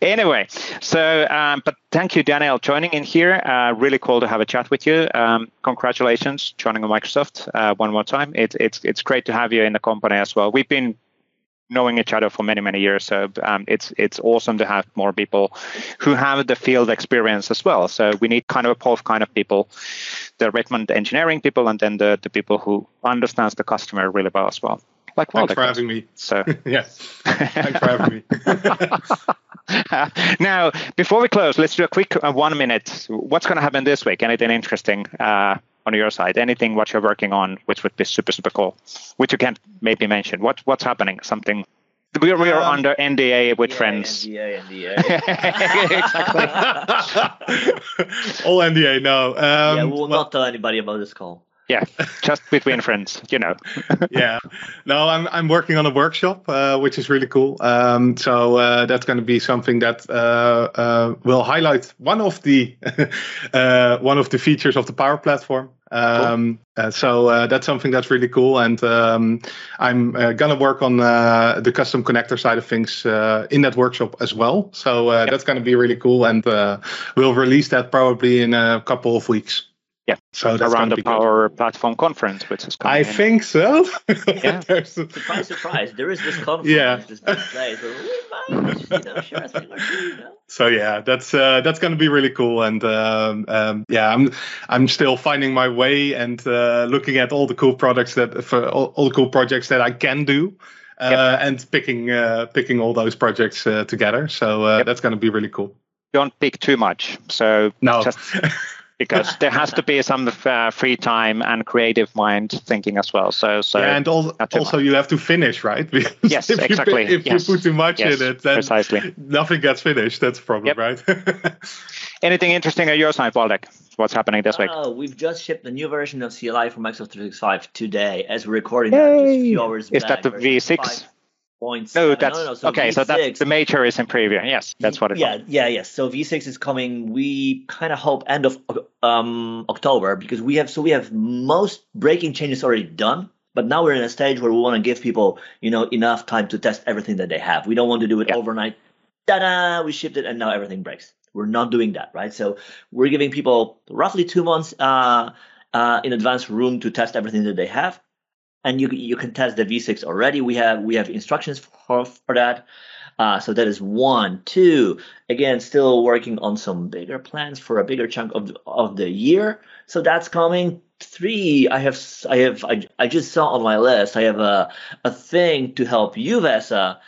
anyway. So, um, but thank you, Daniel, joining in here. Uh, really cool to have a chat with you. Um, congratulations joining Microsoft uh, one more time. It, it's it's great to have you in the company as well. We've been knowing each other for many many years so um, it's it's awesome to have more people who have the field experience as well. So we need kind of a both kind of people the redmond engineering people and then the, the people who understands the customer really well as well. Like thanks for having me. So yes. Thanks for having me. Now before we close let's do a quick uh, one minute. What's going to happen this week? Anything interesting? Uh, on your side? Anything what you're working on, which would be super super cool, which you can't maybe mention. What what's happening? Something. We, we are um, under NDA with yeah, friends. NDA, NDA. exactly. All NDA. No. Um, yeah, we will well, not tell anybody about this call yeah just between friends you know. Yeah. No i'm i'm working on a workshop uh, which is really cool. Um, so uh, that's going to be something that uh, uh, will highlight one of the uh, one of the features of the power platform. Um, cool. Uh, so that's something that's really cool. And um, i'm gonna work on the custom connector side of things in that workshop as well. So yep. that's going to be really cool. And we'll release that probably in a couple of weeks yeah. So around the Power good. Platform conference, which is coming. I in. think so. yeah. surprise, surprise! There is this conference, yeah. this big place. you know, sure, you know? So yeah, that's uh, that's going to be really cool, and um, um, yeah, I'm I'm still finding my way and uh, looking at all the cool products that for all, all the cool projects that I can do. Uh, yep. and picking uh, picking all those projects uh, together. So uh, yep. that's going to be really cool. Don't pick too much. So no. just because there has to be some uh, free time and creative mind thinking as well. So, so yeah, and also, also you have to finish, right? Because yes, if exactly. You, if yes. you put too much yes, in it, then precisely. nothing gets finished. That's a problem, yep. right? Anything interesting on your side, Waldek? What's happening this week? Oh, we've just shipped the new version of CLI for Microsoft 365 today, as we're recording that just a few hours Is back, that the V6? Point. No, that's no, no, So okay. V6, so that's the major is in preview. Yes, that's what it. Yeah, was. yeah, yes. So V6 is coming. We kind of hope end of um, October because we have so we have most breaking changes already done. But now we're in a stage where we want to give people, you know, enough time to test everything that they have. We don't want to do it yeah. overnight. Ta-da! We shipped it and now everything breaks. We're not doing that, right? So we're giving people roughly two months uh, uh, in advance room to test everything that they have and you you can test the V6 already. We have we have instructions for, for that. Uh, so that is one. Two, again, still working on some bigger plans for a bigger chunk of the, of the year. So that's coming. Three, I have I have I, I just saw on my list. I have a a thing to help you, Vesa,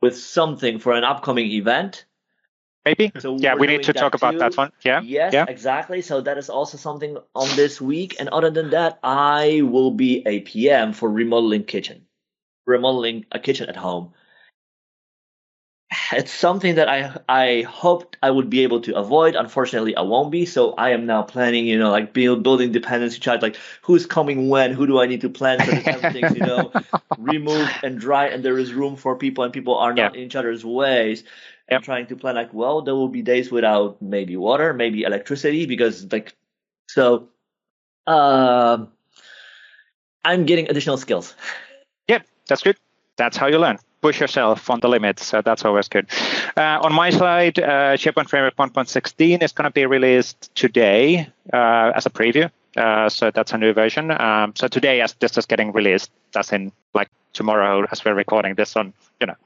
with something for an upcoming event maybe. So yeah, we need to talk about that one. Yeah. Yes, yeah. exactly. So that is also something on this week. And other than that, I will be a PM for remodeling kitchen, remodeling a kitchen at home. It's something that I I hoped I would be able to avoid. Unfortunately, I won't be. So I am now planning, you know, like build, building dependency chart, like who's coming when, who do I need to plan for the things, you know, remove and dry, and there is room for people, and people are not yeah. in each other's ways yep. trying to plan like, well, there will be days without maybe water, maybe electricity, because like, so, um, I'm getting additional skills. Yep, that's good. That's how you learn. Push yourself on the limits. So that's always good. Uh, on my side, uh, SharePoint Framework 1.16 is going to be released today uh, as a preview. Uh, so that's a new version. Um, so today, as this is getting released, that's in like tomorrow, as we're recording this on, you know,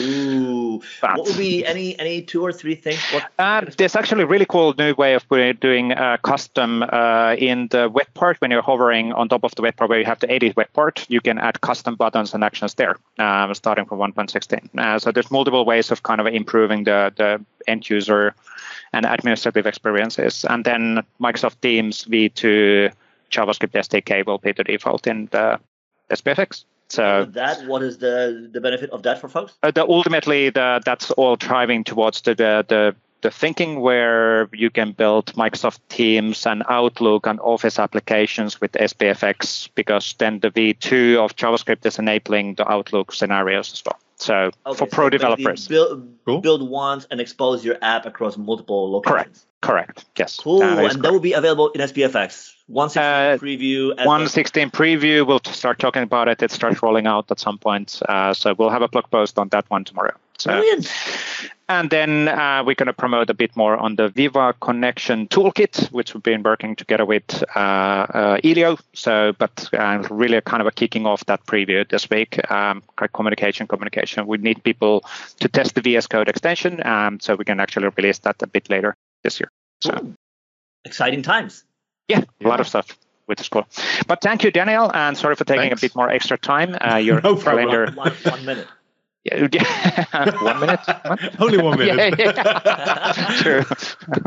Ooh, but, what would be any any two or three things? Uh, there's actually a really cool new way of doing uh, custom uh, in the web part. When you're hovering on top of the web part where you have the edit web part, you can add custom buttons and actions there, uh, starting from 1.16. Uh, so there's multiple ways of kind of improving the the end user and administrative experiences. And then Microsoft Teams v2 JavaScript SDK will be the default in the SPFX. So that what is the the benefit of that for folks? Uh, the, ultimately, the, that's all driving towards the, the the the thinking where you can build Microsoft Teams and Outlook and Office applications with SPFX because then the V2 of JavaScript is enabling the Outlook scenarios as well. So okay, for pro so developers, build, cool. build once and expose your app across multiple locations. Correct. Correct. Yes. Cool. That and correct. that will be available in SPFX. 116 uh, preview. 116 preview. We'll start talking about it. It starts rolling out at some point. Uh, so we'll have a blog post on that one tomorrow. So, Brilliant. And then uh, we're going to promote a bit more on the Viva Connection Toolkit, which we've been working together with uh, uh, Elio. So, but uh, really kind of a kicking off that preview this week. Um, communication, communication. We need people to test the VS Code extension, um, so we can actually release that a bit later this year. So, Ooh. exciting times. Yeah, a lot of stuff with the school. But thank you, Daniel, and sorry for taking Thanks. a bit more extra time. Uh, your no calendar. One, one minute. Yeah, one minute. Only one minute. yeah, yeah. True.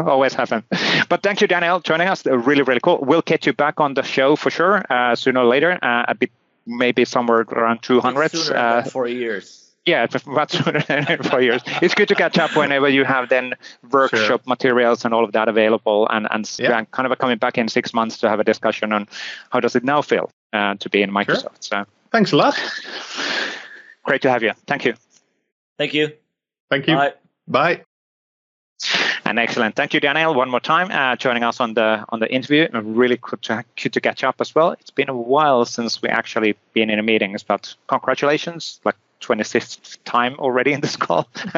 Always happen. But thank you, Daniel, joining us. Really, really cool. We'll get you back on the show for sure uh, sooner or later. Uh, a bit, maybe somewhere around 200. Sooner uh, four years. Yeah, about sooner than four years. It's good to catch up whenever you have then workshop sure. materials and all of that available, and and yeah. kind of coming back in six months to have a discussion on how does it now feel uh, to be in Microsoft. Sure. So thanks a lot. Great to have you. Thank you. Thank you. Thank you. Bye. Bye. And excellent. Thank you, Daniel, one more time uh, joining us on the on the interview. And Really good to, good to catch up as well. It's been a while since we actually been in a meeting, but congratulations! Like 26th time already in this call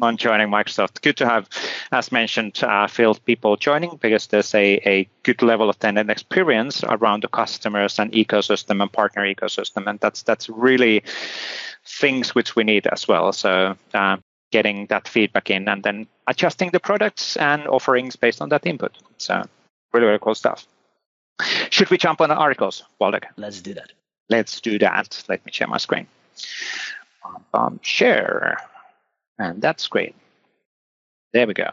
on joining Microsoft. Good to have, as mentioned, uh, field people joining because there's a, a good level of tenant experience around the customers and ecosystem and partner ecosystem, and that's that's really things which we need as well. So. Uh, getting that feedback in and then adjusting the products and offerings based on that input. So really, really cool stuff. Should we jump on the articles, Waldek? Let's do that. Let's do that. Let me share my screen. Um, share. And that's great. There we go.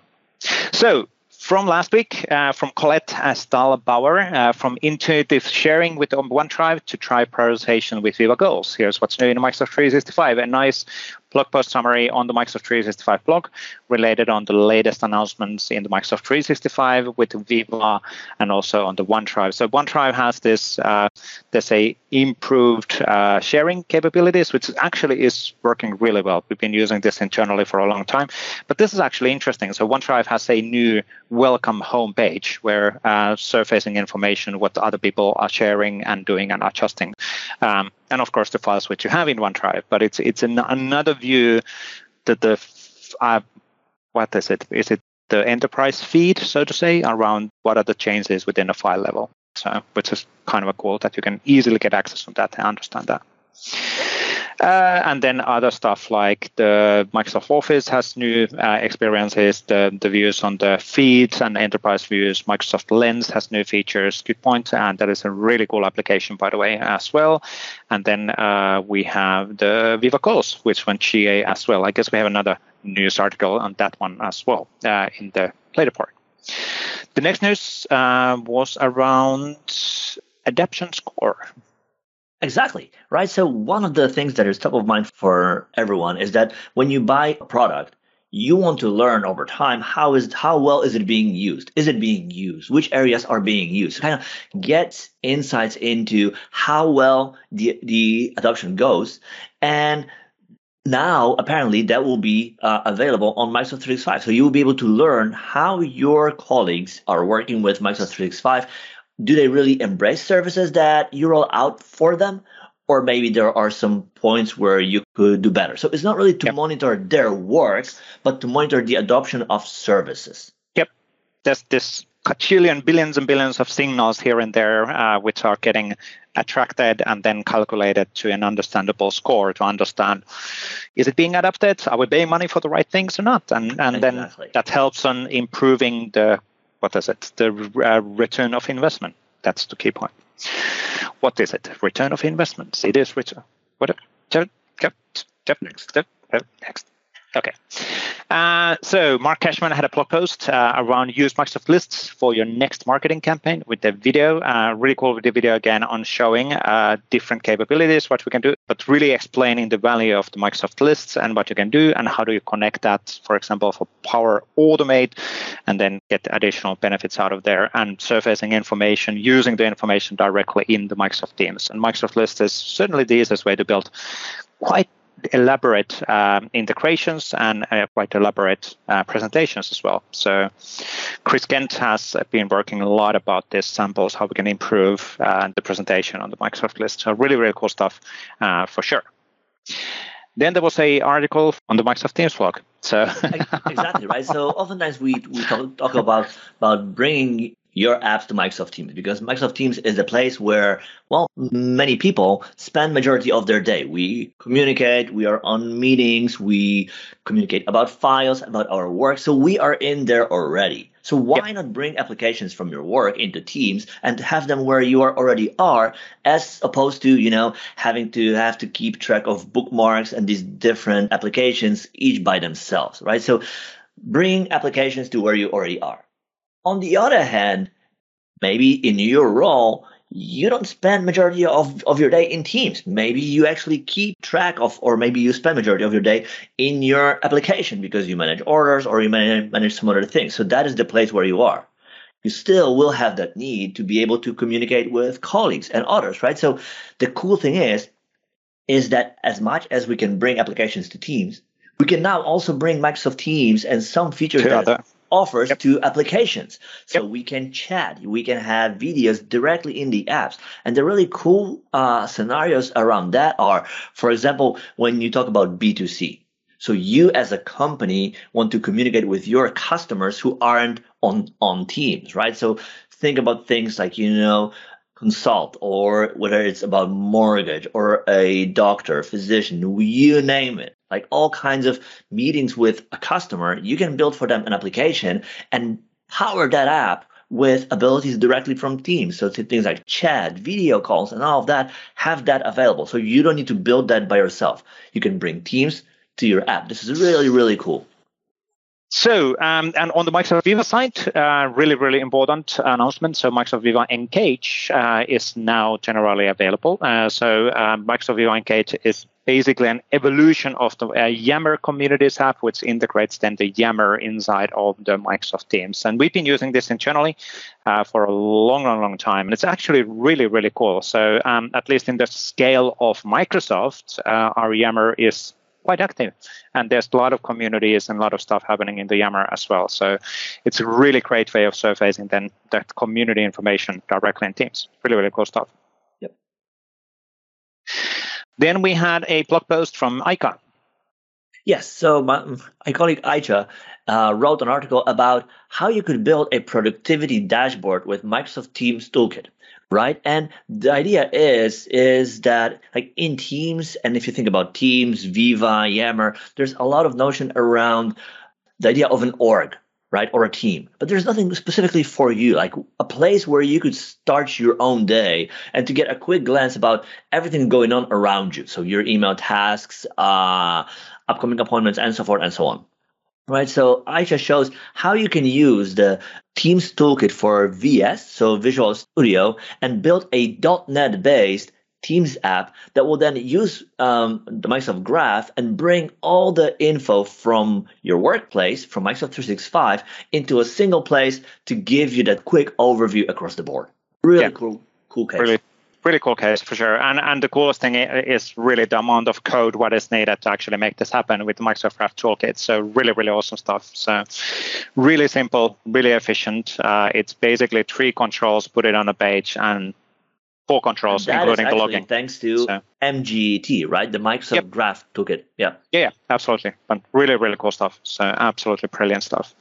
So from last week, uh, from Colette Stallbaumer, uh, from intuitive sharing with OneDrive to try prioritization with Viva Goals. Here's what's new in Microsoft 365. A nice blog post summary on the Microsoft 365 blog related on the latest announcements in the Microsoft 365 with Viva and also on the OneDrive. So OneDrive has this, uh, there's a improved uh, sharing capabilities, which actually is working really well. We've been using this internally for a long time, but this is actually interesting. So OneDrive has a new welcome homepage where uh, surfacing information, what other people are sharing and doing and adjusting. Um, and of course the files which you have in OneDrive. But it's it's an, another view that the uh, what is it? Is it the enterprise feed, so to say, around what are the changes within the file level? So, which is kind of a cool that you can easily get access to that and understand that. Uh, and then other stuff like the Microsoft Office has new uh, experiences, the, the views on the feeds and enterprise views. Microsoft Lens has new features, good point, and that is a really cool application, by the way, as well. And then uh, we have the Viva Goals, which went GA as well. I guess we have another news article on that one as well uh, in the later part. The next news uh, was around adoption score. Exactly. Right. So one of the things that is top of mind for everyone is that when you buy a product, you want to learn over time how is how well is it being used? Is it being used? Which areas are being used? Kind of get insights into how well the the adoption goes. And now apparently that will be uh, available on Microsoft 365. So you will be able to learn how your colleagues are working with Microsoft 365 do they really embrace services that you roll out for them? Or maybe there are some points where you could do better. So it's not really to yep. monitor their work, but to monitor the adoption of services. Yep. There's this quadrillion, billions and billions of signals here and there, uh, which are getting attracted and then calculated to an understandable score to understand is it being adapted? Are we paying money for the right things or not? And and exactly. then that helps on improving the what is it? The uh, return of investment. That's the key point. What is it? Return of investments. It is return. What? Next. Next. Okay. Uh, so Mark Kashman had a blog post uh, around use Microsoft Lists for your next marketing campaign with the video. Uh, really cool with the video again on showing uh, different capabilities, what we can do, but really explaining the value of the Microsoft Lists and what you can do and how do you connect that, for example, for Power Automate, and then get additional benefits out of there and surfacing information, using the information directly in the Microsoft Teams. And Microsoft Lists is certainly the easiest way to build quite elaborate um, integrations and uh, quite elaborate uh, presentations as well. So Chris Kent has been working a lot about these samples, how we can improve uh, the presentation on the Microsoft list. So really, really cool stuff uh, for sure. Then there was a article on the Microsoft Teams blog. So exactly right. So oftentimes we we talk, talk about about bringing your apps to Microsoft Teams because Microsoft Teams is the place where, well, many people spend majority of their day. We communicate, we are on meetings, we communicate about files, about our work. So we are in there already. So why yep. not bring applications from your work into Teams and have them where you are already are, as opposed to you know having to have to keep track of bookmarks and these different applications each by themselves, right? So bring applications to where you already are. On the other hand, maybe in your role, you don't spend majority of, of your day in teams. Maybe you actually keep track of, or maybe you spend majority of your day in your application because you manage orders or you manage, manage some other things. So that is the place where you are. You still will have that need to be able to communicate with colleagues and others, right? So the cool thing is, is that as much as we can bring applications to teams, we can now also bring Microsoft Teams and some features that offers yep. to applications. So yep. we can chat, we can have videos directly in the apps. And the really cool uh, scenarios around that are, for example, when you talk about B2C. So you as a company want to communicate with your customers who aren't on, on teams, right? So think about things like, you know, consult or whether it's about mortgage or a doctor, physician, you name it like all kinds of meetings with a customer, you can build for them an application and power that app with abilities directly from Teams. So things like chat, video calls, and all of that have that available. So you don't need to build that by yourself. You can bring Teams to your app. This is really, really cool. So, um, and on the Microsoft Viva side, uh, really, really important announcement. So, Microsoft Viva Engage uh, is now generally available. Uh, so, um, Microsoft Viva Engage is basically an evolution of the uh, Yammer Communities app, which integrates then the Yammer inside of the Microsoft Teams. And we've been using this internally uh, for a long, long, long time. And it's actually really, really cool. So, um, at least in the scale of Microsoft, uh, our Yammer is quite active. And there's a lot of communities and a lot of stuff happening in the Yammer as well. So it's a really great way of surfacing then that community information directly in Teams. Really, really cool stuff. Yep. Then we had a blog post from Ayca. Yes, so my, my colleague Ayca uh, wrote an article about how you could build a productivity dashboard with Microsoft Teams Toolkit right? And the idea is is that like in Teams, and if you think about Teams, Viva, Yammer, there's a lot of notion around the idea of an org, right, or a team. But there's nothing specifically for you, like a place where you could start your own day and to get a quick glance about everything going on around you. So your email tasks, uh, upcoming appointments, and so forth and so on right? So Ayca shows how you can use the Teams toolkit for VS, so Visual Studio, and build a .NET based Teams app that will then use um, the Microsoft Graph and bring all the info from your workplace, from Microsoft 365, into a single place to give you that quick overview across the board. Really yeah. cool, cool case. Really pretty cool case for sure. And and the coolest thing is really the amount of code what is needed to actually make this happen with the Microsoft Graph Toolkit. So really really awesome stuff. So really simple, really efficient. Uh, it's basically three controls, put it on a page, and four controls, including the logging. Thanks to so. MGT, right? The Microsoft yep. Graph Toolkit. Yeah. Yeah, absolutely. But really, really cool stuff. So absolutely brilliant stuff.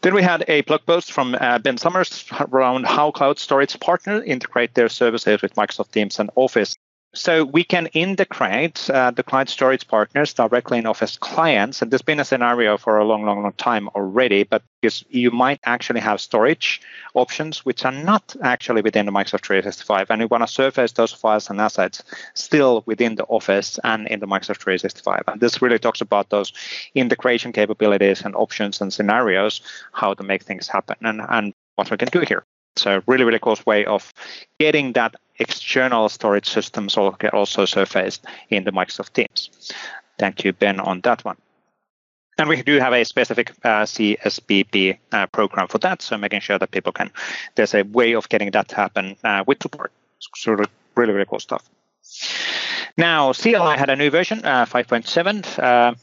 Then we had a blog post from uh, Ben Summers around how cloud storage partners integrate their services with Microsoft Teams and Office. So we can integrate uh, the client storage partners directly in Office clients. And there's been a scenario for a long, long, long time already, but because you might actually have storage options which are not actually within the Microsoft 365. And you want to surface those files and assets still within the Office and in the Microsoft 365. And this really talks about those integration capabilities and options and scenarios, how to make things happen and, and what we can do here. So really, really cool way of getting that external storage systems also surfaced in the Microsoft Teams. Thank you, Ben, on that one. And we do have a specific uh, CSPP uh, program for that, so making sure that people can, there's a way of getting that to happen uh, with support. So really, really cool stuff. Now, CLI had a new version, uh, 5.7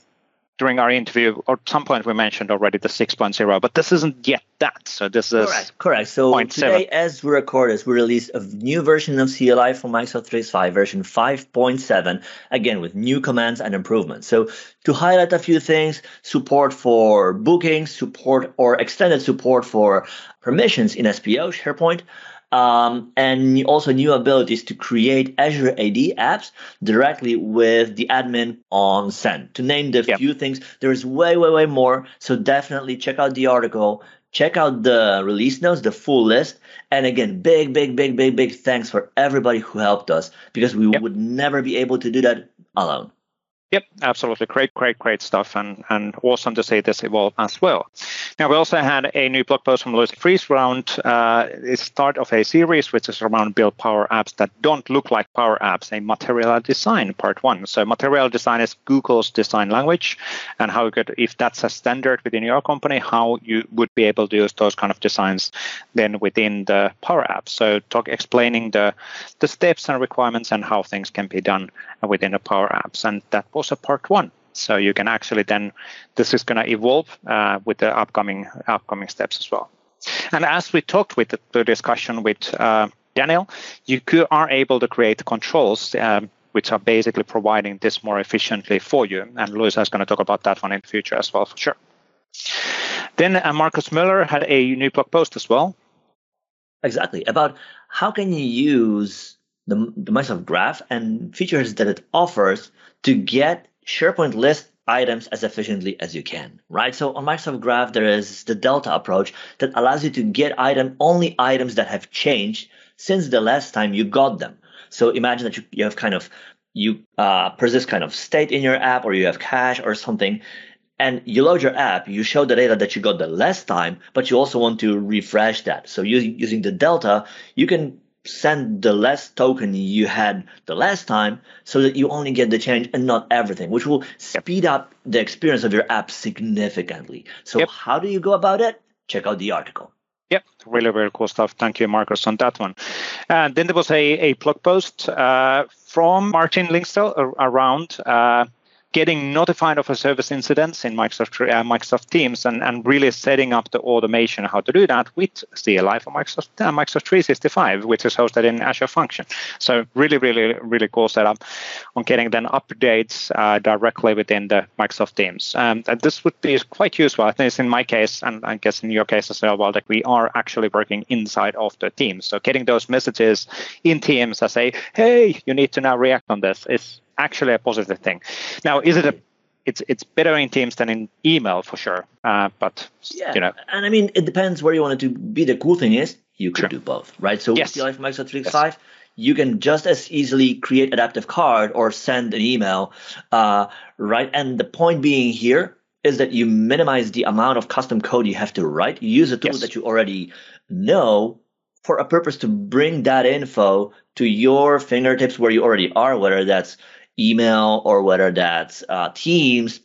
during our interview, or at some point we mentioned already the 6.0, but this isn't yet that. So this is correct. Correct. So today, 7. as we record this, we released a new version of CLI for Microsoft 365, version 5.7, again with new commands and improvements. So to highlight a few things, support for bookings, support or extended support for permissions in SPO, SharePoint um, and also new abilities to create Azure AD apps directly with the admin consent. To name the yep. few things, there's way, way, way more. So definitely check out the article, check out the release notes, the full list. And again, big, big, big, big, big thanks for everybody who helped us because we yep. would never be able to do that alone. Yep, absolutely. Great, great, great stuff, and, and awesome to see this evolve as well. Now, we also had a new blog post from Luise Freese around uh, the start of a series which is around build Power Apps that don't look like Power Apps, a material design part one. So, material design is Google's design language, and how if that's a standard within your company, how you would be able to use those kind of designs then within the Power Apps. So, talk explaining the the steps and requirements and how things can be done within the Power Apps, and that was a part one. So you can actually then this is going to evolve uh, with the upcoming upcoming steps as well. And as we talked with the, the discussion with uh, Daniel, you could, are able to create controls um, which are basically providing this more efficiently for you. And Luise is going to talk about that one in the future as well, for sure. Then uh, Markus Moeller had a new blog post as well. Exactly about how can you use the, the Microsoft Graph and features that it offers to get SharePoint list items as efficiently as you can, right? So on Microsoft Graph, there is the Delta approach that allows you to get item only items that have changed since the last time you got them. So imagine that you, you have kind of you uh, persist kind of state in your app or you have cache or something and you load your app, you show the data that you got the last time, but you also want to refresh that. So using, using the delta, you can send the last token you had the last time so that you only get the change and not everything, which will speed up the experience of your app significantly. So yep. how do you go about it? Check out the article. Yep, really, really cool stuff. Thank you, Markus, on that one. And then there was a, a blog post uh, from Martin Lingstuyl around uh, getting notified of a service incidents in Microsoft uh, Microsoft Teams and, and really setting up the automation how to do that with CLI for Microsoft uh, Microsoft 365, which is hosted in Azure Function. So really, really, really cool setup on getting then updates uh, directly within the Microsoft Teams. Um, and this would be quite useful. I think in my case, and I guess in your case as well, well, that we are actually working inside of the Teams. So getting those messages in Teams that say, "Hey, you need to now react on this," is actually a positive thing. Now, is it a it's it's better in Teams than in email for sure. Uh, but yeah, you know, and I mean, it depends where you want it to be. The cool thing is you could sure. do both, right? So yes. with CLI from Microsoft 365, yes. you can just as easily create adaptive card or send an email, uh, right? And the point being here is that you minimize the amount of custom code you have to write. You use a tool yes. that you already know for a purpose to bring that info to your fingertips where you already are, whether that's email or whether that's uh, Teams,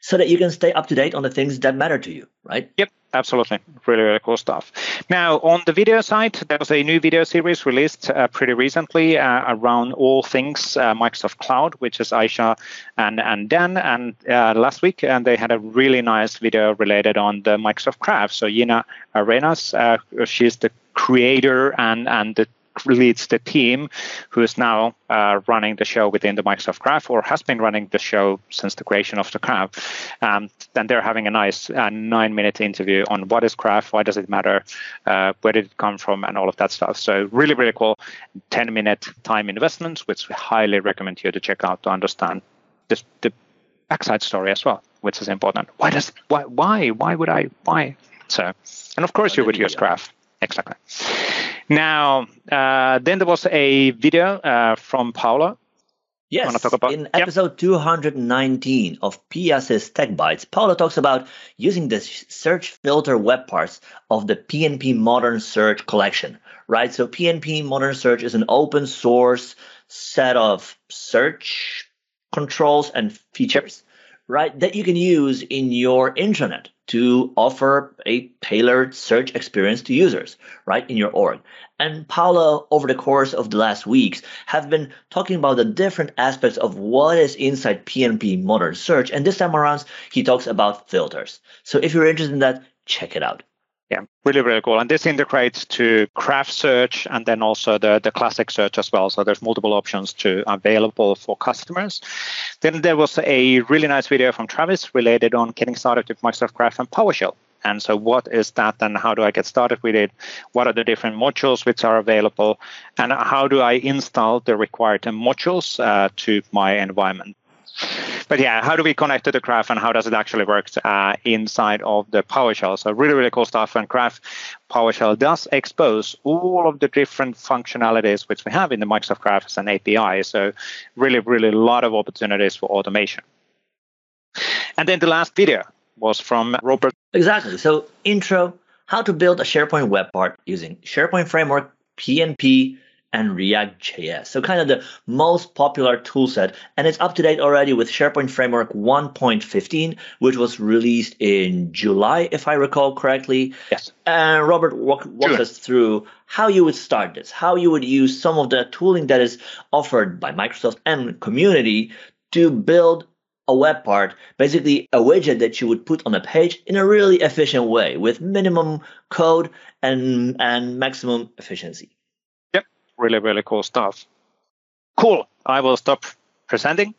so that you can stay up to date on the things that matter to you, right? Yep, absolutely. Really, really cool stuff. Now, on the video side, there was a new video series released uh, pretty recently uh, around all things uh, Microsoft Cloud, which is Ayca and, and Dan. And uh, last week, and they had a really nice video related on the Microsoft Graph So, Yina Arenas, uh, she's the creator and, and the leads the team who is now uh, running the show within the Microsoft Graph or has been running the show since the creation of the Graph. Um, and they're having a nice uh, nine minute interview on what is Graph, why does it matter, uh, where did it come from, and all of that stuff. So, really, really cool 10 minute time investments, which we highly recommend you to check out to understand this, the backside story as well, which is important. Why does why why why would I why so and of course you would use graph exactly now, uh, then there was a video uh, from Paolo. Yes, in episode yep. 219 of PS's Tech Bites, Paolo talks about using the search filter web parts of the PNP Modern Search collection, right? So PNP Modern Search is an open source set of search controls and features, right, that you can use in your intranet to offer a tailored search experience to users, right, in your org. And Paolo, over the course of the last weeks, have been talking about the different aspects of what is inside PNP Modern Search. And this time around, he talks about filters. So if you're interested in that, check it out. Yeah, really, really cool. And this integrates to Graph Search and then also the, the classic search as well. So there's multiple options to available for customers. Then there was a really nice video from Travis related on getting started with Microsoft Graph and PowerShell. And so, what is that, and how do I get started with it? What are the different modules which are available, and how do I install the required modules uh, to my environment? But yeah, how do we connect to the graph and how does it actually work uh, inside of the PowerShell? So really, really cool stuff. And Graph PowerShell does expose all of the different functionalities which we have in the Microsoft Graph as an API. So really, really a lot of opportunities for automation. And then the last video was from Robert. Exactly. So intro, how to build a SharePoint web part using SharePoint Framework, PNP, and React.js. So kind of the most popular toolset, and it's up to date already with SharePoint Framework 1.15, which was released in July, if I recall correctly. Yes. And Robert walk, walk sure. us through how you would start this, how you would use some of the tooling that is offered by Microsoft and community to build a web part, basically a widget that you would put on a page in a really efficient way with minimum code and and maximum efficiency really, really cool stuff. Cool. I will stop presenting.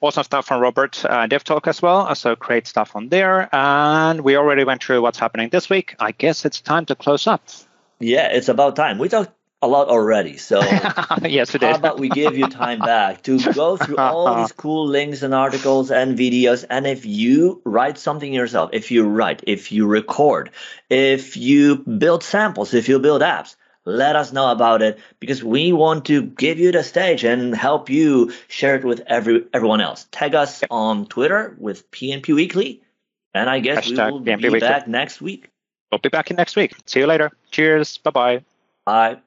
Awesome stuff from Robert uh, Dev Talk as well. So great stuff on there. And we already went through what's happening this week. I guess it's time to close up. Yeah, it's about time. We talked a lot already. So yes, it how is. about we give you time back to go through all these cool links and articles and videos. And if you write something yourself, if you write, if you record, if you build samples, if you build apps, let us know about it because we want to give you the stage and help you share it with every everyone else. Tag us on Twitter with PNP Weekly, and I guess Hashtag we will PNP be Weekly. back next week. We'll be back in next week. See you later. Cheers. Bye-bye. Bye.